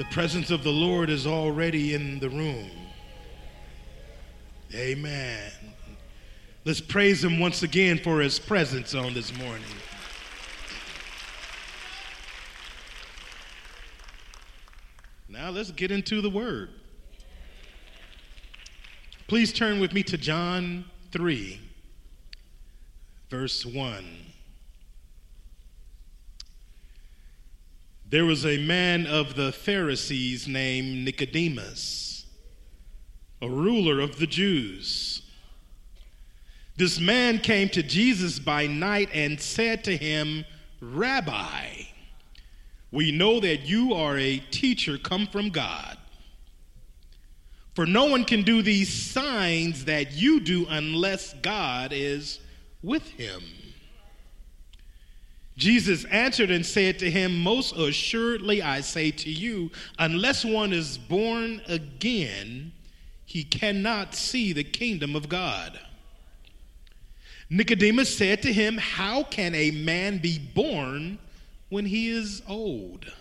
The presence of the Lord is already in the room. Amen. Let's praise him once again for his presence on this morning. Now let's get into the word. Please turn with me to John 3, verse 1. There was a man of the Pharisees named Nicodemus, a ruler of the Jews. This man came to Jesus by night and said to him, Rabbi, we know that you are a teacher come from God. For no one can do these signs that you do unless God is with him. Jesus answered and said to him, Most assuredly I say to you, unless one is born again, he cannot see the kingdom of God. Nicodemus said to him, How can a man be born when he is old?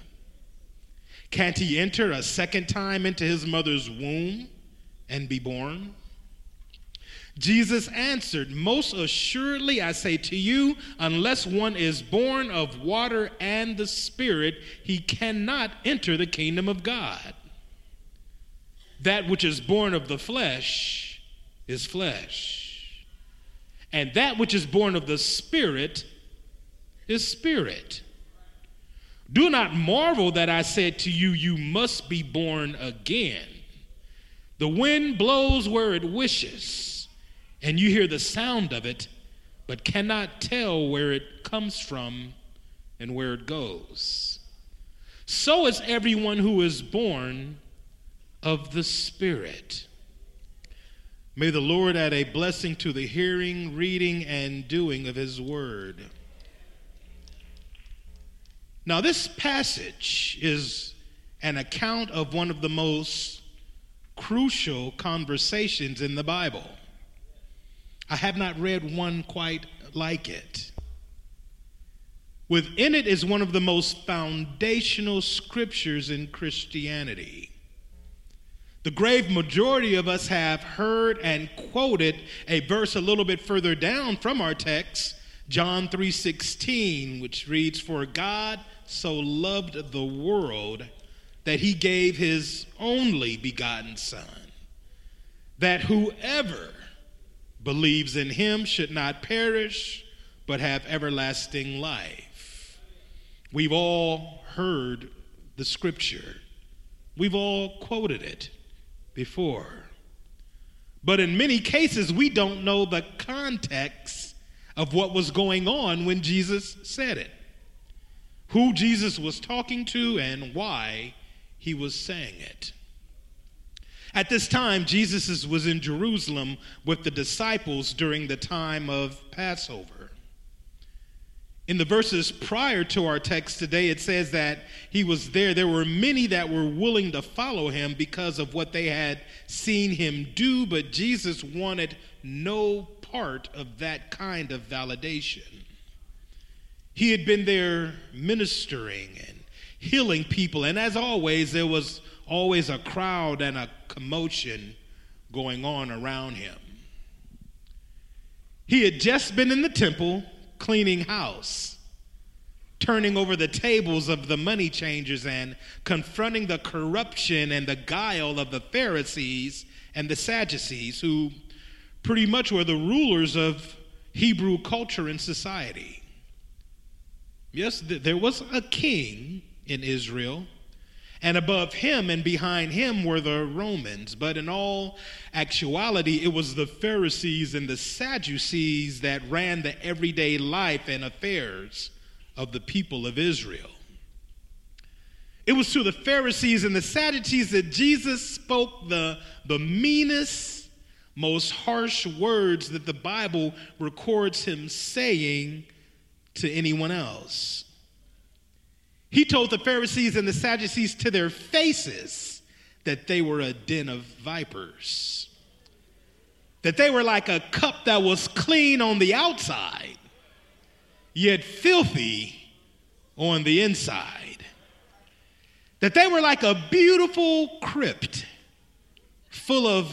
Can't he enter a second time into his mother's womb and be born? Jesus answered, Most assuredly I say to you, unless one is born of water and the Spirit, he cannot enter the kingdom of God. That which is born of the flesh is flesh, and that which is born of the Spirit is spirit. Do not marvel that I said to you, You must be born again. The wind blows where it wishes and you hear the sound of it, but cannot tell where it comes from and where it goes. So is everyone who is born of the Spirit. May the Lord add a blessing to the hearing, reading, and doing of His word. Now, this passage is an account of one of the most crucial conversations in the Bible. I have not read one quite like it. Within it is one of the most foundational scriptures in Christianity. The grave majority of us have heard and quoted a verse a little bit further down from our text, John 3:16, which reads, "For God so loved the world that he gave his only begotten son, that whoever believes in him should not perish, but have everlasting life. We've all heard the scripture, we've all quoted it before. But in many cases, we don't know the context of what was going on when Jesus said it, who Jesus was talking to, and why he was saying it. At this time, Jesus was in Jerusalem with the disciples during the time of Passover. In the verses prior to our text today, it says that he was there. There were many that were willing to follow him because of what they had seen him do, but Jesus wanted no part of that kind of validation. He had been there ministering and healing people, and as always, there was always a crowd and a commotion going on around him. He had just been in the temple cleaning house, turning over the tables of the money changers and confronting the corruption and the guile of the Pharisees and the Sadducees, who pretty much were the rulers of Hebrew culture and society. Yes, there was a king in Israel and above him and behind him were the Romans. But in all actuality, it was the Pharisees and the Sadducees that ran the everyday life and affairs of the people of Israel. It was to the Pharisees and the Sadducees that Jesus spoke the, the meanest, most harsh words that the Bible records him saying to anyone else. He told the Pharisees and the Sadducees to their faces that they were a den of vipers, that they were like a cup that was clean on the outside, yet filthy on the inside. that they were like a beautiful crypt full of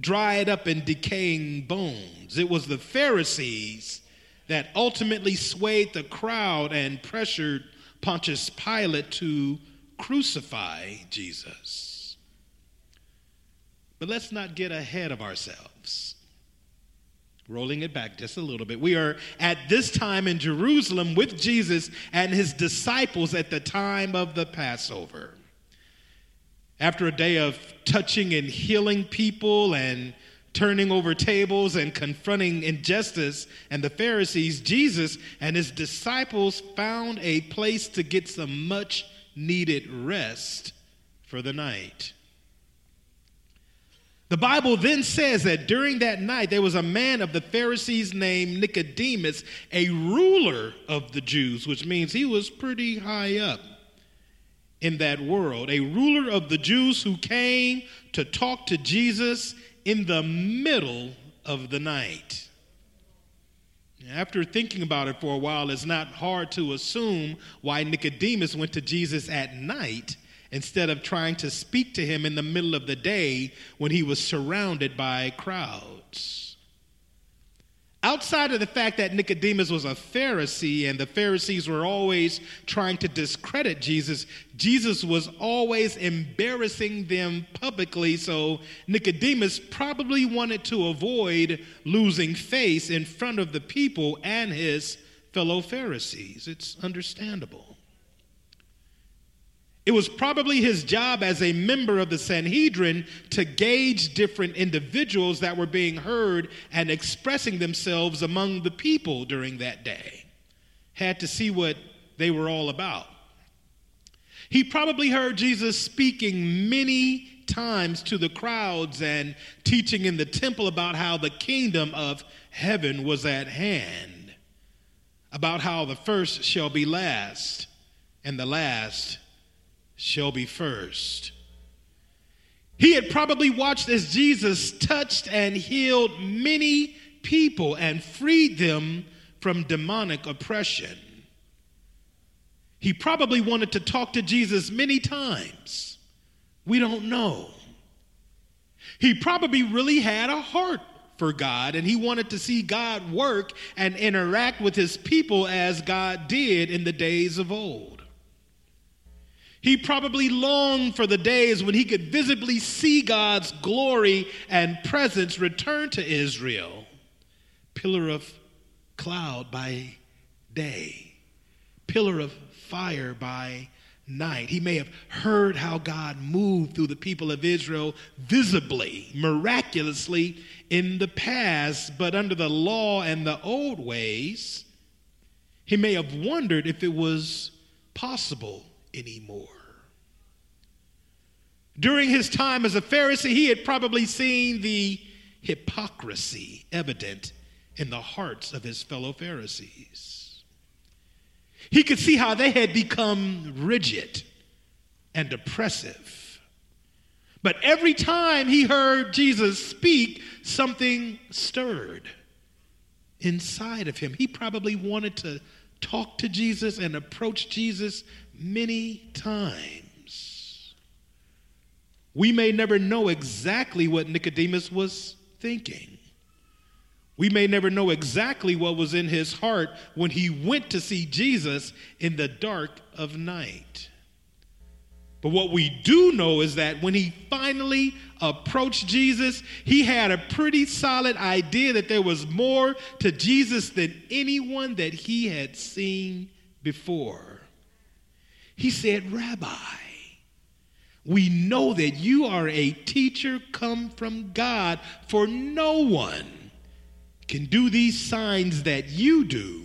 dried up and decaying bones. It was the Pharisees that ultimately swayed the crowd and pressured Pontius Pilate to crucify Jesus. But let's not get ahead of ourselves. Rolling it back just a little bit. We are at this time in Jerusalem with Jesus and his disciples at the time of the Passover. After a day of touching and healing people and turning over tables and confronting injustice and the Pharisees, Jesus and his disciples found a place to get some much needed rest for the night. The Bible then says that during that night there was a man of the Pharisees named Nicodemus, a ruler of the Jews, which means he was pretty high up in that world, a ruler of the Jews who came to talk to Jesus in the middle of the night. After thinking about it for a while, it's not hard to assume why Nicodemus went to Jesus at night instead of trying to speak to him in the middle of the day when he was surrounded by crowds. Outside of the fact that Nicodemus was a Pharisee and the Pharisees were always trying to discredit Jesus, Jesus was always embarrassing them publicly. So Nicodemus probably wanted to avoid losing face in front of the people and his fellow Pharisees. It's understandable. It was probably his job as a member of the Sanhedrin to gauge different individuals that were being heard and expressing themselves among the people during that day. Had to see what they were all about. He probably heard Jesus speaking many times to the crowds and teaching in the temple about how the kingdom of heaven was at hand, about how the first shall be last and the last shall be first. He had probably watched as Jesus touched and healed many people and freed them from demonic oppression. He probably wanted to talk to Jesus many times. We don't know. He probably really had a heart for God and he wanted to see God work and interact with his people as God did in the days of old. He probably longed for the days when he could visibly see God's glory and presence return to Israel. Pillar of cloud by day, pillar of fire by night. He may have heard how God moved through the people of Israel visibly, miraculously in the past, but under the law and the old ways, he may have wondered if it was possible anymore. During his time as a Pharisee, he had probably seen the hypocrisy evident in the hearts of his fellow Pharisees. He could see how they had become rigid and oppressive. But every time he heard Jesus speak, something stirred inside of him. He probably wanted to talk to Jesus and approach Jesus many times. We may never know exactly what Nicodemus was thinking. We may never know exactly what was in his heart when he went to see Jesus in the dark of night. But what we do know is that when he finally approached Jesus, he had a pretty solid idea that there was more to Jesus than anyone that he had seen before. He said, Rabbi, we know that you are a teacher come from God, for no one can do these signs that you do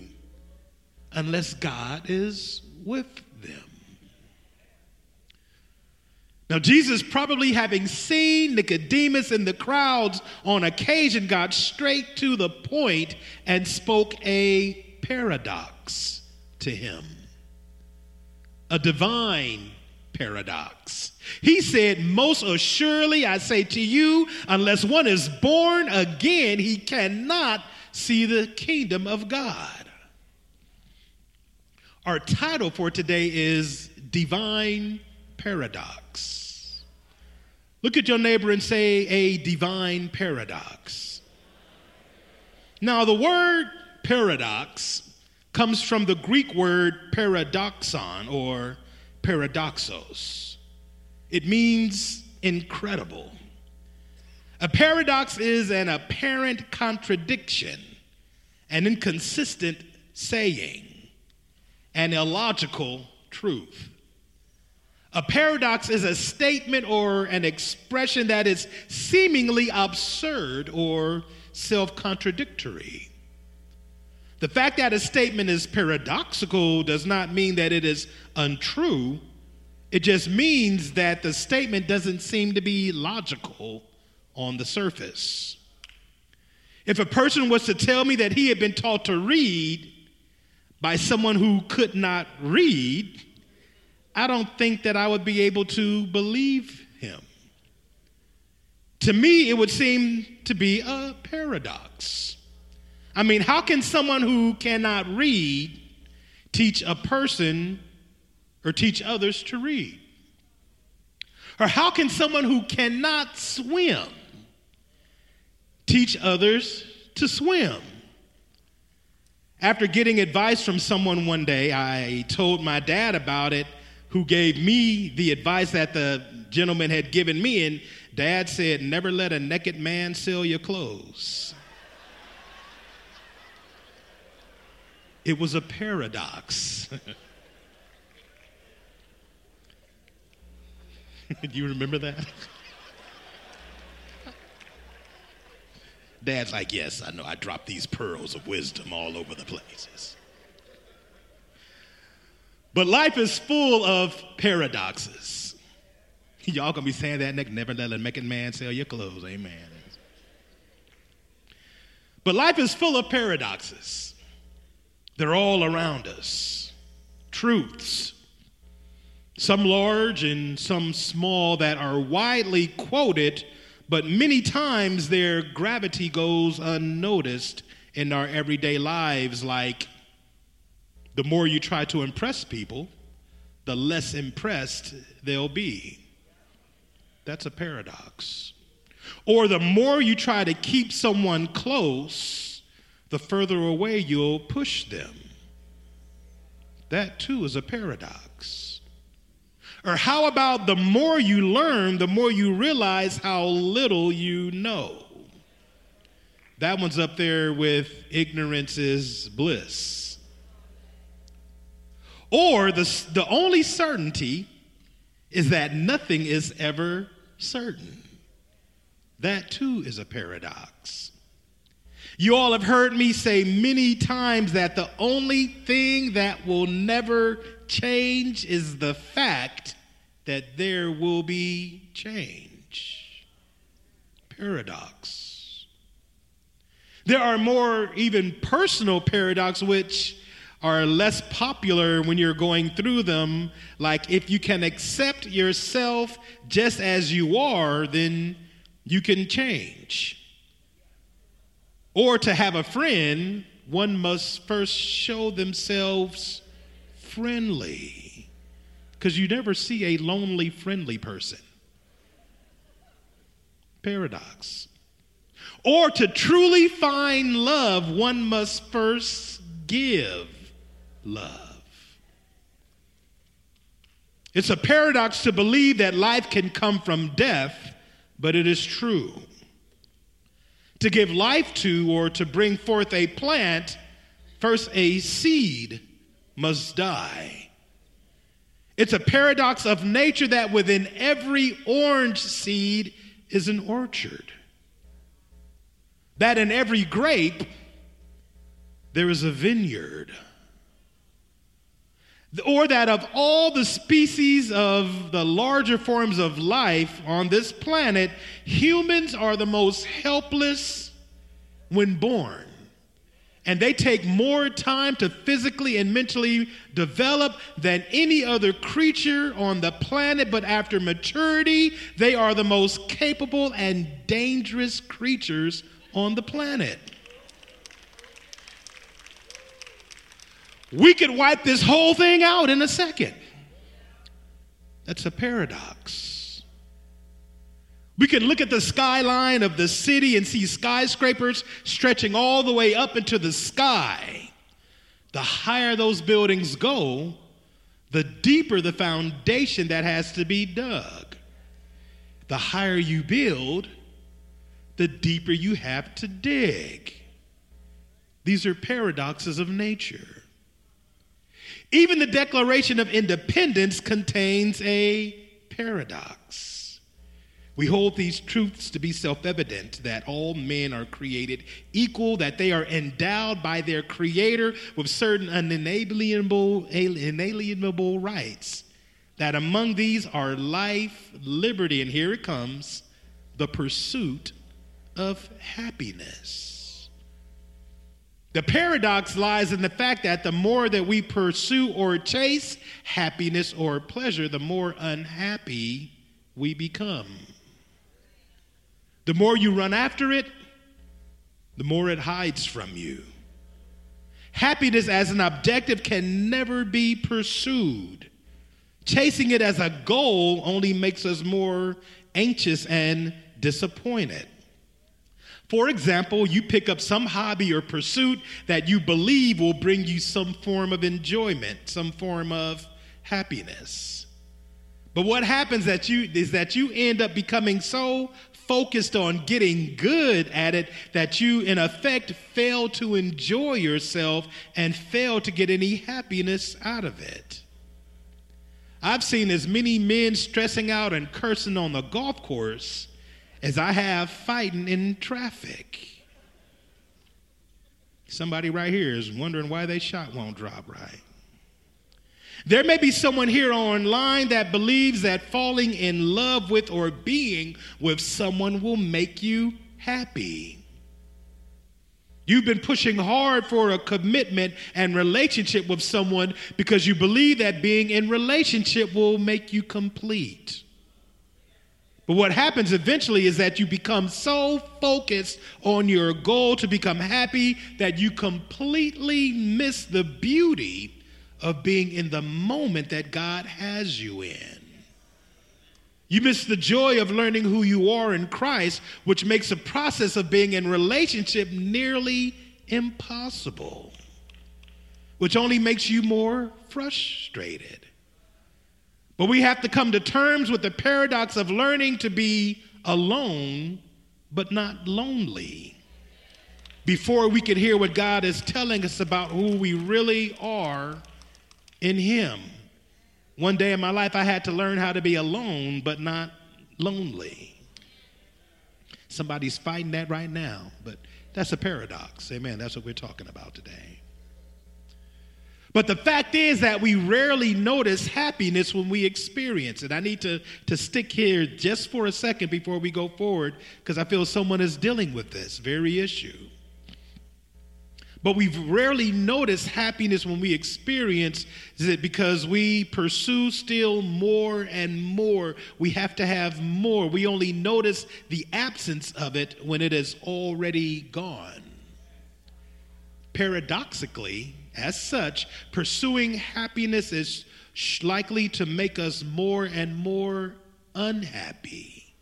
unless God is with them. Now, Jesus, probably having seen Nicodemus in the crowds on occasion, got straight to the point and spoke a paradox to him, a divine paradox. He said, Most assuredly, I say to you, unless one is born again, he cannot see the kingdom of God. Our title for today is Divine paradox. Look at your neighbor and say a divine paradox. Now, the word paradox comes from the Greek word paradoxon or paradoxos. It means incredible. A paradox is an apparent contradiction, an inconsistent saying, an illogical truth. A paradox is a statement or an expression that is seemingly absurd or self contradictory. The fact that a statement is paradoxical does not mean that it is untrue. It just means that the statement doesn't seem to be logical on the surface. If a person was to tell me that he had been taught to read by someone who could not read, I don't think that I would be able to believe him. To me, it would seem to be a paradox. I mean, how can someone who cannot read teach a person or teach others to read? Or how can someone who cannot swim teach others to swim? After getting advice from someone one day, I told my dad about it, who gave me the advice that the gentleman had given me. And dad said, Never let a naked man sell your clothes. It was a paradox. Do you remember that? Dad's like, Yes, I know. I dropped these pearls of wisdom all over the places. But life is full of paradoxes. Y'all gonna be saying that next. Never let a naked man sell your clothes. Amen. But life is full of paradoxes. They're all around us. Truths, some large and some small, that are widely quoted but many times their gravity goes unnoticed in our everyday lives, like the more you try to impress people, the less impressed they'll be. That's a paradox. Or the more you try to keep someone close, the further away you'll push them. That too is a paradox. Or how about the more you learn, the more you realize how little you know? That one's up there with ignorance is bliss. Or the, the only certainty is that nothing is ever certain. That too is a paradox. You all have heard me say many times that the only thing that will never change is the fact that there will be change. Paradox. There are more even personal paradox which are less popular when you're going through them. Like if you can accept yourself just as you are, then you can change. Or to have a friend, one must first show themselves friendly. Because you never see a lonely, friendly person. Paradox. Or to truly find love, one must first give love. It's a paradox to believe that life can come from death, but it is true. To give life to or to bring forth a plant, first a seed must die. It's a paradox of nature that within every orange seed is an orchard. That in every grape there is a vineyard. Or that of all the species of the larger forms of life on this planet, humans are the most helpless when born and they take more time to physically and mentally develop than any other creature on the planet. But after maturity, they are the most capable and dangerous creatures on the planet. We could wipe this whole thing out in a second. That's a paradox. We can look at the skyline of the city and see skyscrapers stretching all the way up into the sky. The higher those buildings go, the deeper the foundation that has to be dug. The higher you build, the deeper you have to dig. These are paradoxes of nature. Even the Declaration of Independence contains a paradox. We hold these truths to be self evident that all men are created equal, that they are endowed by their Creator with certain unalienable inalienable rights, that among these are life, liberty, and here it comes the pursuit of happiness. The paradox lies in the fact that the more that we pursue or chase happiness or pleasure, the more unhappy we become. The more you run after it, the more it hides from you. Happiness as an objective can never be pursued. Chasing it as a goal only makes us more anxious and disappointed. For example, you pick up some hobby or pursuit that you believe will bring you some form of enjoyment, some form of happiness. But what happens that you is that you end up becoming so focused on getting good at it that you in effect fail to enjoy yourself and fail to get any happiness out of it. I've seen as many men stressing out and cursing on the golf course as I have fighting in traffic. Somebody right here is wondering why they shot won't drop right. There may be someone here online that believes that falling in love with or being with someone will make you happy. You've been pushing hard for a commitment and relationship with someone because you believe that being in relationship will make you complete. But what happens eventually is that you become so focused on your goal to become happy that you completely miss the beauty of being in the moment that God has you in. You miss the joy of learning who you are in Christ, which makes the process of being in relationship nearly impossible, which only makes you more frustrated. But we have to come to terms with the paradox of learning to be alone, but not lonely, before we can hear what God is telling us about who we really are in Him. One day in my life, I had to learn how to be alone, but not lonely. Somebody's fighting that right now, but that's a paradox. Amen. That's what we're talking about today. But the fact is that we rarely notice happiness when we experience it. I need to, to stick here just for a second before we go forward because I feel someone is dealing with this very issue. But we rarely notice happiness when we experience it because we pursue still more and more. We have to have more. We only notice the absence of it when it is already gone. Paradoxically, as such, pursuing happiness is likely to make us more and more unhappy.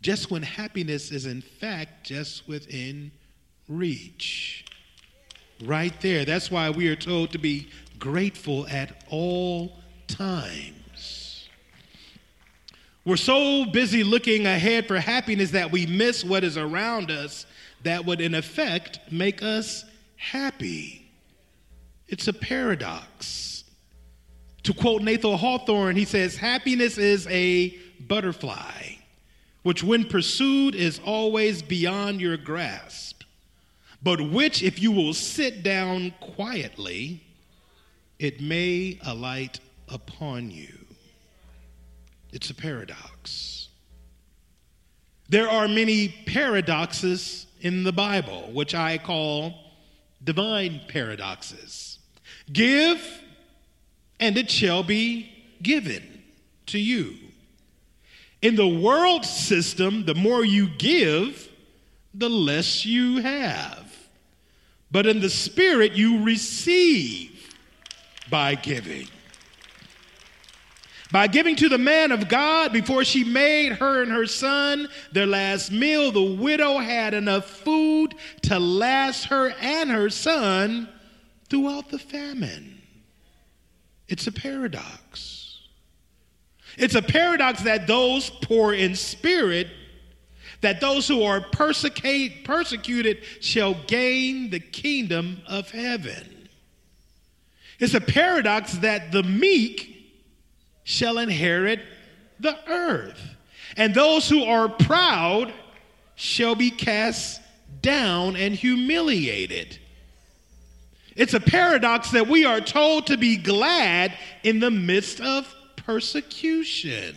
Just when happiness is, in fact, just within reach. Right there. That's why we are told to be grateful at all times. We're so busy looking ahead for happiness that we miss what is around us that would, in effect, make us happy. It's a paradox. To quote Nathan Hawthorne, he says, Happiness is a butterfly, which, when pursued, is always beyond your grasp, but which, if you will sit down quietly, it may alight upon you. It's a paradox. There are many paradoxes in the Bible, which I call divine paradoxes. Give, and it shall be given to you. In the world system, the more you give, the less you have. But in the spirit, you receive by giving. By giving to the man of God before she made her and her son their last meal, the widow had enough food to last her and her son throughout the famine. It's a paradox. It's a paradox that those poor in spirit, that those who are persecuted shall gain the kingdom of heaven. It's a paradox that the meek shall inherit the earth. And those who are proud shall be cast down and humiliated. It's a paradox that we are told to be glad in the midst of persecution.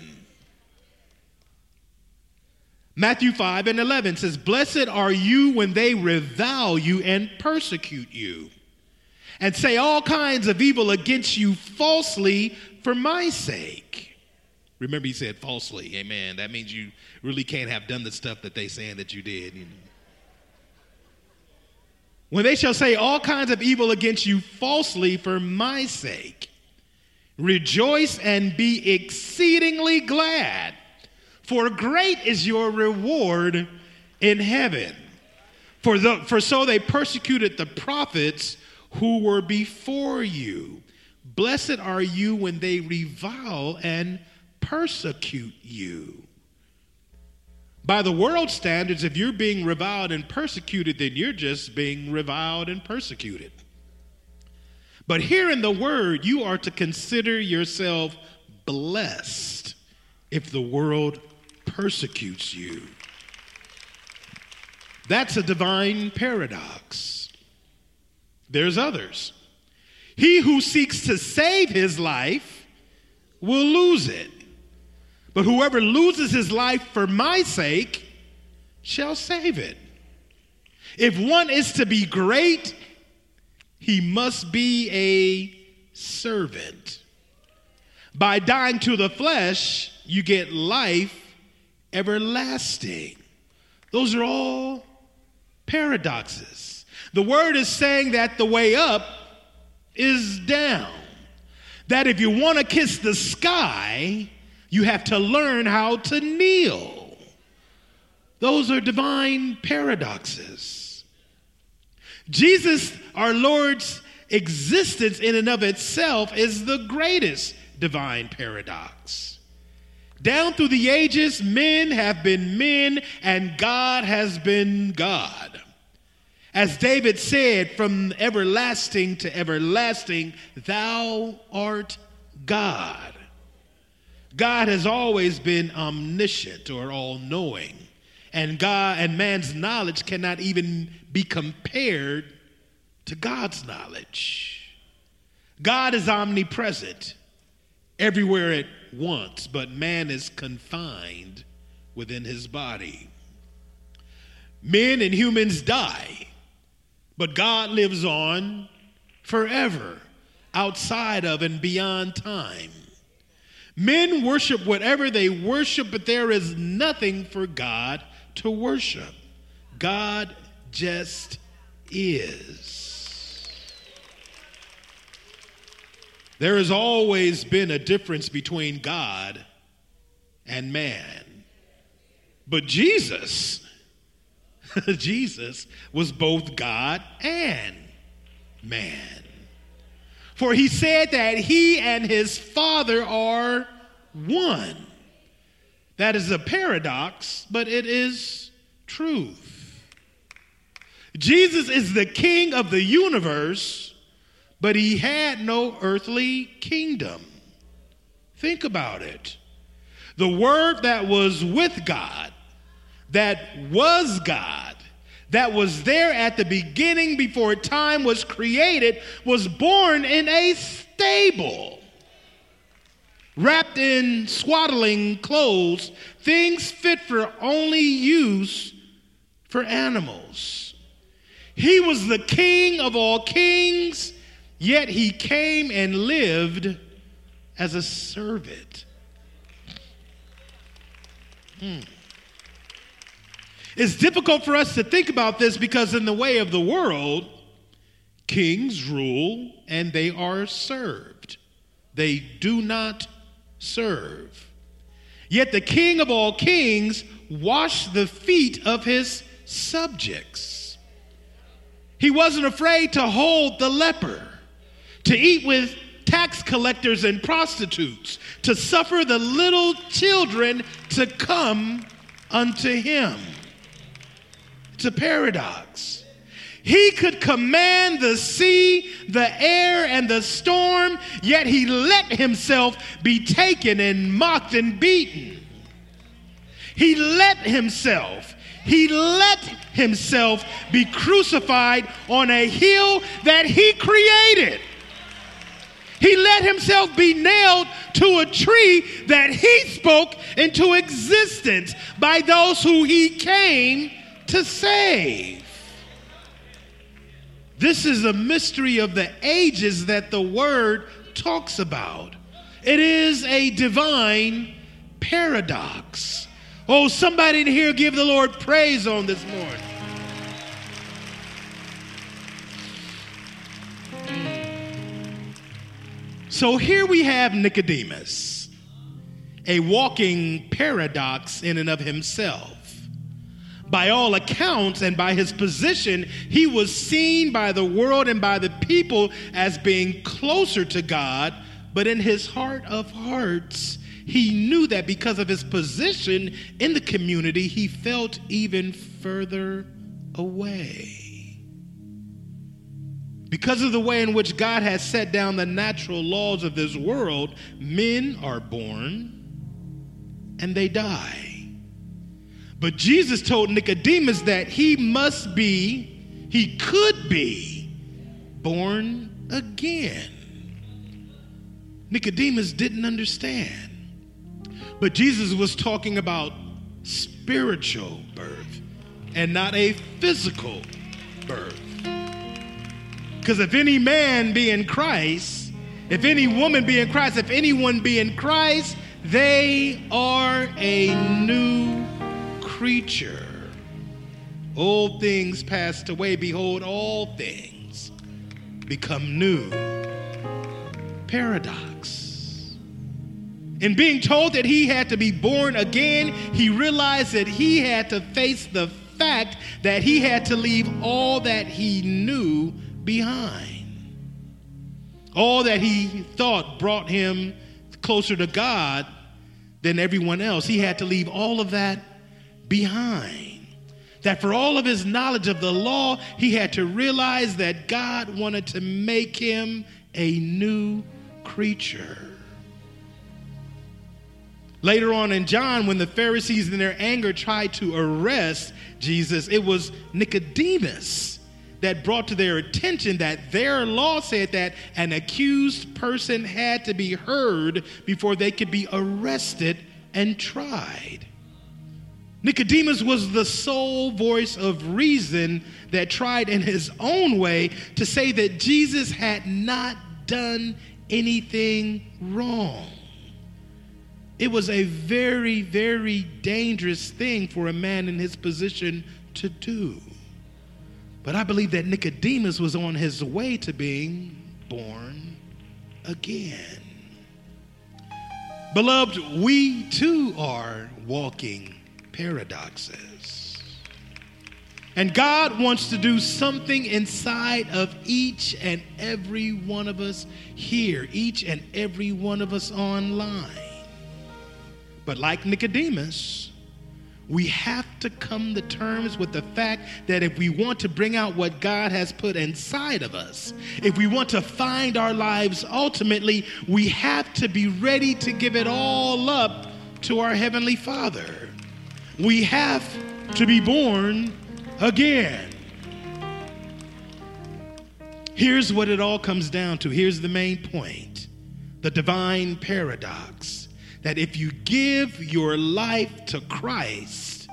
Matthew 5 and 11 says, Blessed are you when they revile you and persecute you, and say all kinds of evil against you falsely for my sake. Remember, he said falsely. Amen. That means you really can't have done the stuff that they saying that you did. You know. When they shall say all kinds of evil against you falsely for my sake, rejoice and be exceedingly glad, for great is your reward in heaven. For, the, for so they persecuted the prophets who were before you. Blessed are you when they revile and persecute you. By the world standards, if you're being reviled and persecuted, then you're just being reviled and persecuted. But here in the word, you are to consider yourself blessed if the world persecutes you. That's a divine paradox. There's others. He who seeks to save his life will lose it. But whoever loses his life for my sake shall save it. If one is to be great, he must be a servant. By dying to the flesh, you get life everlasting. Those are all paradoxes. The word is saying that the way up is down. That if you want to kiss the sky, you have to learn how to kneel. Those are divine paradoxes. Jesus, our Lord's existence in and of itself, is the greatest divine paradox. Down through the ages, men have been men and God has been God. As David said, from everlasting to everlasting, thou art God. God has always been omniscient or all knowing. And God and man's knowledge cannot even be compared to God's knowledge. God is omnipresent everywhere at once, but man is confined within his body. Men and humans die but God lives on forever, outside of and beyond time. Men worship whatever they worship, but there is nothing for God to worship. God just is. There has always been a difference between God and man. But Jesus Jesus was both God and man. For he said that he and his Father are one. That is a paradox, but it is truth. Jesus is the king of the universe, but he had no earthly kingdom. Think about it. The word that was with God that was God, that was there at the beginning before time was created, was born in a stable, wrapped in swaddling clothes, things fit for only use for animals. He was the king of all kings, yet he came and lived as a servant. Hmm. It's difficult for us to think about this because, in the way of the world, kings rule and they are served. They do not serve. Yet the King of all kings washed the feet of his subjects. He wasn't afraid to hold the leper, to eat with tax collectors and prostitutes, to suffer the little children to come unto him. A paradox. He could command the sea, the air, and the storm, yet he let himself be taken and mocked and beaten. He let himself, he let himself be crucified on a hill that he created. He let himself be nailed to a tree that he spoke into existence by those who he came to save. This is a mystery of the ages that the word talks about. It is a divine paradox. Oh, somebody in here give the Lord praise on this morning. Mm. So here we have Nicodemus, a walking paradox in and of himself. By all accounts and by his position, he was seen by the world and by the people as being closer to God, but in his heart of hearts, he knew that because of his position in the community, he felt even further away. Because of the way in which God has set down the natural laws of this world, men are born and they die. But Jesus told Nicodemus that he must be, he could be born again. Nicodemus didn't understand. But Jesus was talking about spiritual birth and not a physical birth. Because if any man be in Christ, if any woman be in Christ, if anyone be in Christ, they are a new creature. Old things passed away. Behold, all things become new. Paradox. In being told that he had to be born again, he realized that he had to face the fact that he had to leave all that he knew behind. All that he thought brought him closer to God than everyone else. He had to leave all of that behind. That for all of his knowledge of the law, he had to realize that God wanted to make him a new creature. Later on in John, when the Pharisees in their anger tried to arrest Jesus, it was Nicodemus that brought to their attention that their law said that an accused person had to be heard before they could be arrested and tried. Nicodemus was the sole voice of reason that tried in his own way to say that Jesus had not done anything wrong. It was a very, very dangerous thing for a man in his position to do. But I believe that Nicodemus was on his way to being born again. Beloved, we too are walking paradoxes. And God wants to do something inside of each and every one of us here, each and every one of us online. But like Nicodemus, we have to come to terms with the fact that if we want to bring out what God has put inside of us, if we want to find our lives ultimately, we have to be ready to give it all up to our Heavenly Father. We have to be born again. Here's what it all comes down to. Here's the main point the divine paradox that if you give your life to Christ,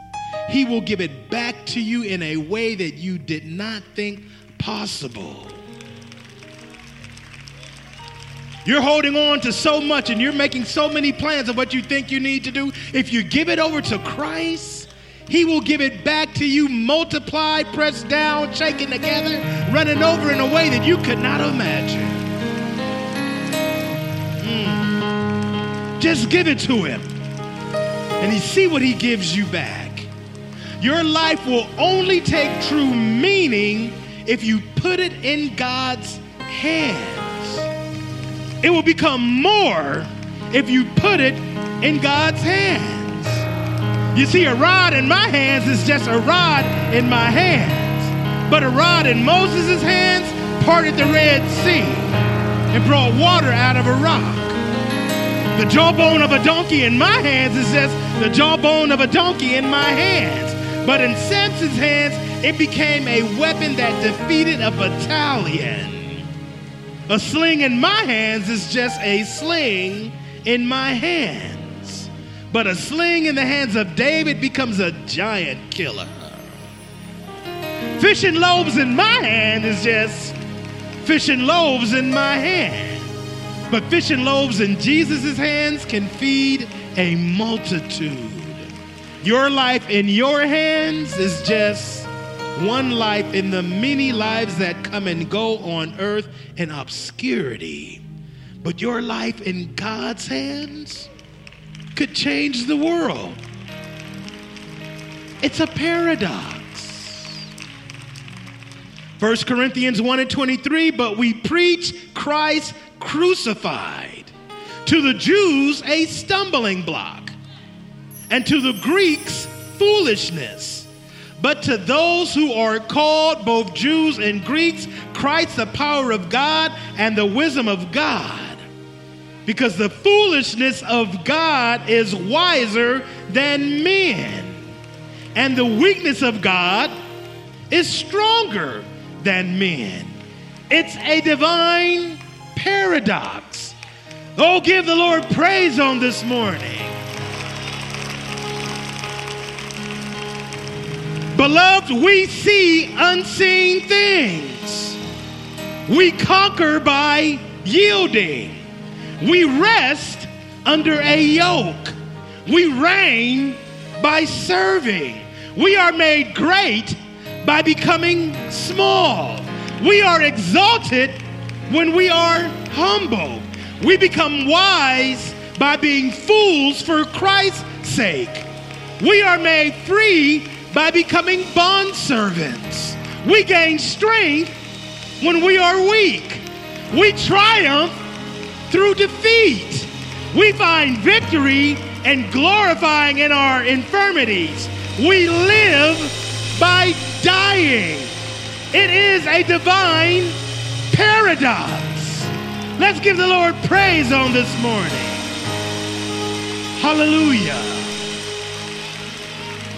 He will give it back to you in a way that you did not think possible. You're holding on to so much and you're making so many plans of what you think you need to do. If you give it over to Christ, He will give it back to you multiplied, pressed down, shaken together, running over in a way that you could not imagine. Hmm. Just give it to him. And he see what he gives you back. Your life will only take true meaning if you put it in God's hands. It will become more if you put it in God's hands. You see, a rod in my hands is just a rod in my hands. But a rod in Moses' hands parted the Red Sea and brought water out of a rock. The jawbone of a donkey in my hands is just the jawbone of a donkey in my hands. But in Samson's hands, it became a weapon that defeated a battalion. A sling in my hands is just a sling in my hands. But a sling in the hands of David becomes a giant killer. Fishing loaves in my hand is just fishing loaves in my hand. But fishing loaves in Jesus' hands can feed a multitude. Your life in your hands is just one life in the many lives that come and go on earth in obscurity. But your life in God's hands could change the world. It's a paradox. 1 Corinthians 1 and 23, but we preach Christ crucified. To the Jews, a stumbling block, and to the Greeks, foolishness. But to those who are called, both Jews and Greeks, Christ, the power of God and the wisdom of God. Because the foolishness of God is wiser than men, and the weakness of God is stronger than men. It's a divine paradox. Oh, give the Lord praise on this morning. Beloved, we see unseen things. We conquer by yielding. We rest under a yoke. We reign by serving. We are made great by becoming small. We are exalted when we are humble. We become wise by being fools for Christ's sake. We are made free by becoming bondservants. We gain strength when we are weak. We triumph through defeat. We find victory and glorifying in our infirmities. We live by dying. It is a divine paradox. Let's give the Lord praise on this morning. Hallelujah.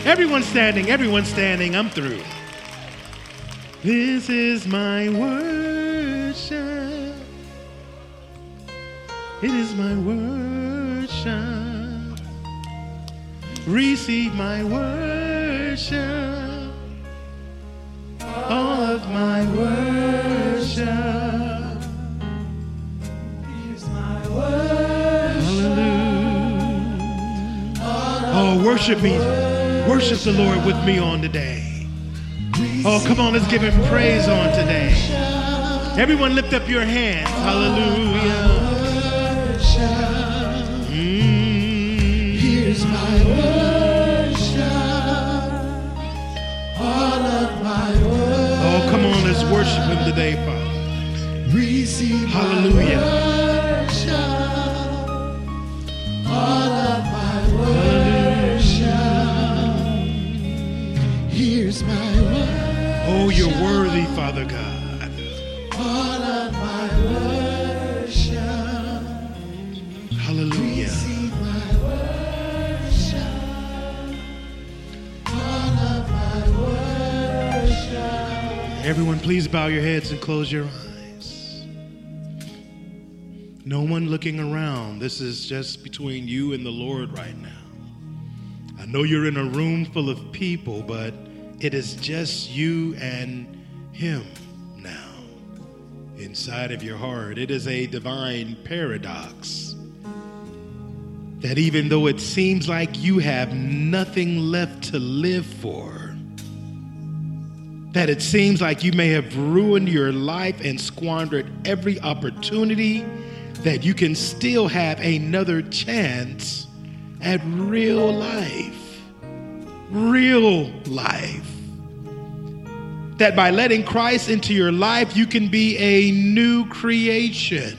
Everyone standing, everyone standing, I'm through. This is my worship. It is my worship. Receive my worship. All of my worship. Here's my worship. Hallelujah. Oh, worship me. Worship the Lord with me on today. Oh, come on, let's give him praise on today. Everyone lift up your hands. Hallelujah. Mm. Here's my worship. All of my worship. Oh, come on, let's worship him today, Father. Hallelujah. My worship. Oh, you're worthy, Father God. All of my worship. Hallelujah. Receive my worship. All of my worship. Everyone, please bow your heads and close your eyes. No one looking around. This is just between you and the Lord right now. I know you're in a room full of people, but it is just you and Him now inside of your heart. It is a divine paradox that even though it seems like you have nothing left to live for, that it seems like you may have ruined your life and squandered every opportunity that you can still have another chance at real life. Real life. That by letting Christ into your life, you can be a new creation,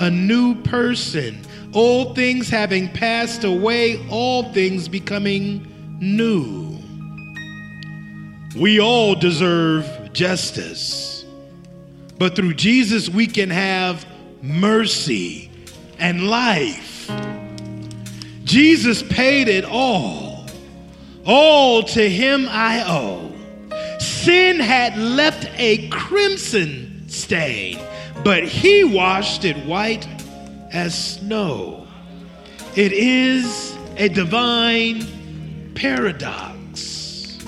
a new person. Old things having passed away, all things becoming new. We all deserve justice, but through Jesus, we can have mercy and life. Jesus paid it all. All to him I owe. Sin had left a crimson stain, but he washed it white as snow. It is a divine paradox.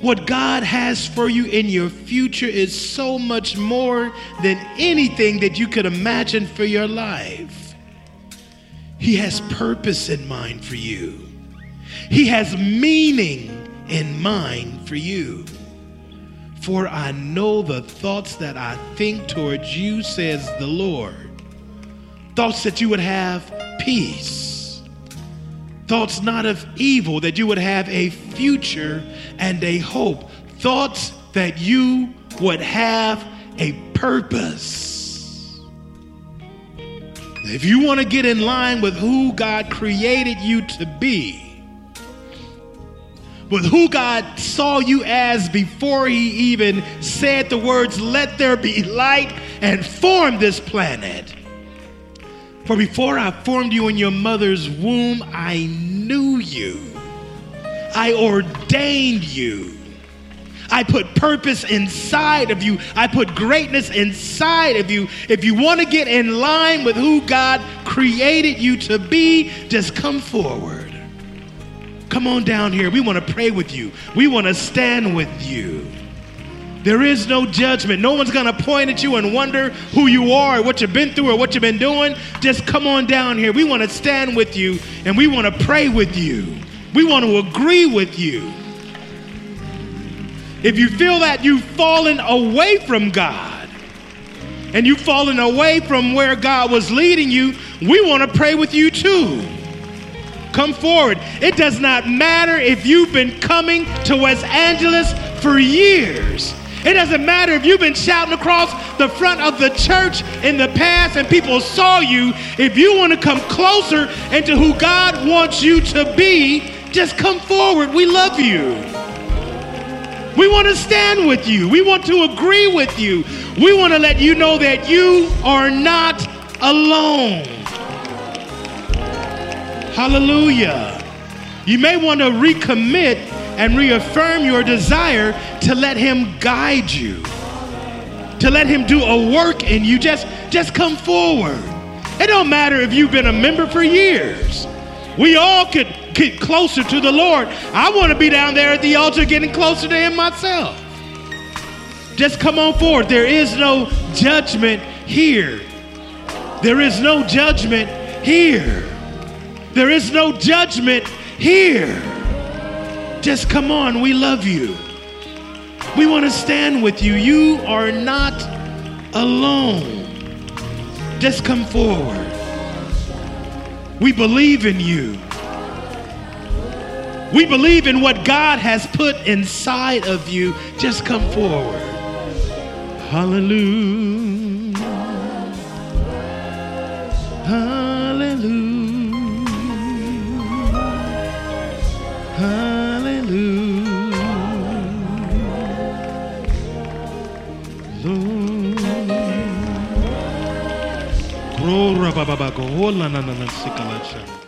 What God has for you in your future is so much more than anything that you could imagine for your life. He has purpose in mind for you. He has meaning in mind for you. For I know the thoughts that I think towards you, says the Lord. Thoughts that you would have peace. Thoughts not of evil, that you would have a future and a hope. Thoughts that you would have a purpose. If you want to get in line with who God created you to be, with who God saw you as before He even said the words, Let there be light, and formed this planet. For before I formed you in your mother's womb, I knew you. I ordained you. I put purpose inside of you. I put greatness inside of you. If you want to get in line with who God created you to be, just come forward. Come on down here. We want to pray with you. We want to stand with you. There is no judgment. No one's going to point at you and wonder who you are, or what you've been through, or what you've been doing. Just come on down here. We want to stand with you and we want to pray with you. We want to agree with you. If you feel that you've fallen away from God and you've fallen away from where God was leading you, we want to pray with you too. Come forward. It does not matter if you've been coming to West Angeles for years. It doesn't matter if you've been shouting across the front of the church in the past and people saw you. If you want to come closer into who God wants you to be, just come forward. We love you. We want to stand with you. We want to agree with you. We want to let you know that you are not alone. Hallelujah. You may want to recommit and reaffirm your desire to let him guide you. To let him do a work in you. Just just come forward. It don't matter if you've been a member for years. We all could get closer to the Lord. I want to be down there at the altar getting closer to him myself. Just come on forward. There is no judgment here. There is no judgment here. There is no judgment here. Just come on. We love you. We want to stand with you. You are not alone. Just come forward. We believe in you. We believe in what God has put inside of you. Just come forward. Hallelujah. Hallelujah. Baba, Go, Hola, na, na, na, Sikalacha.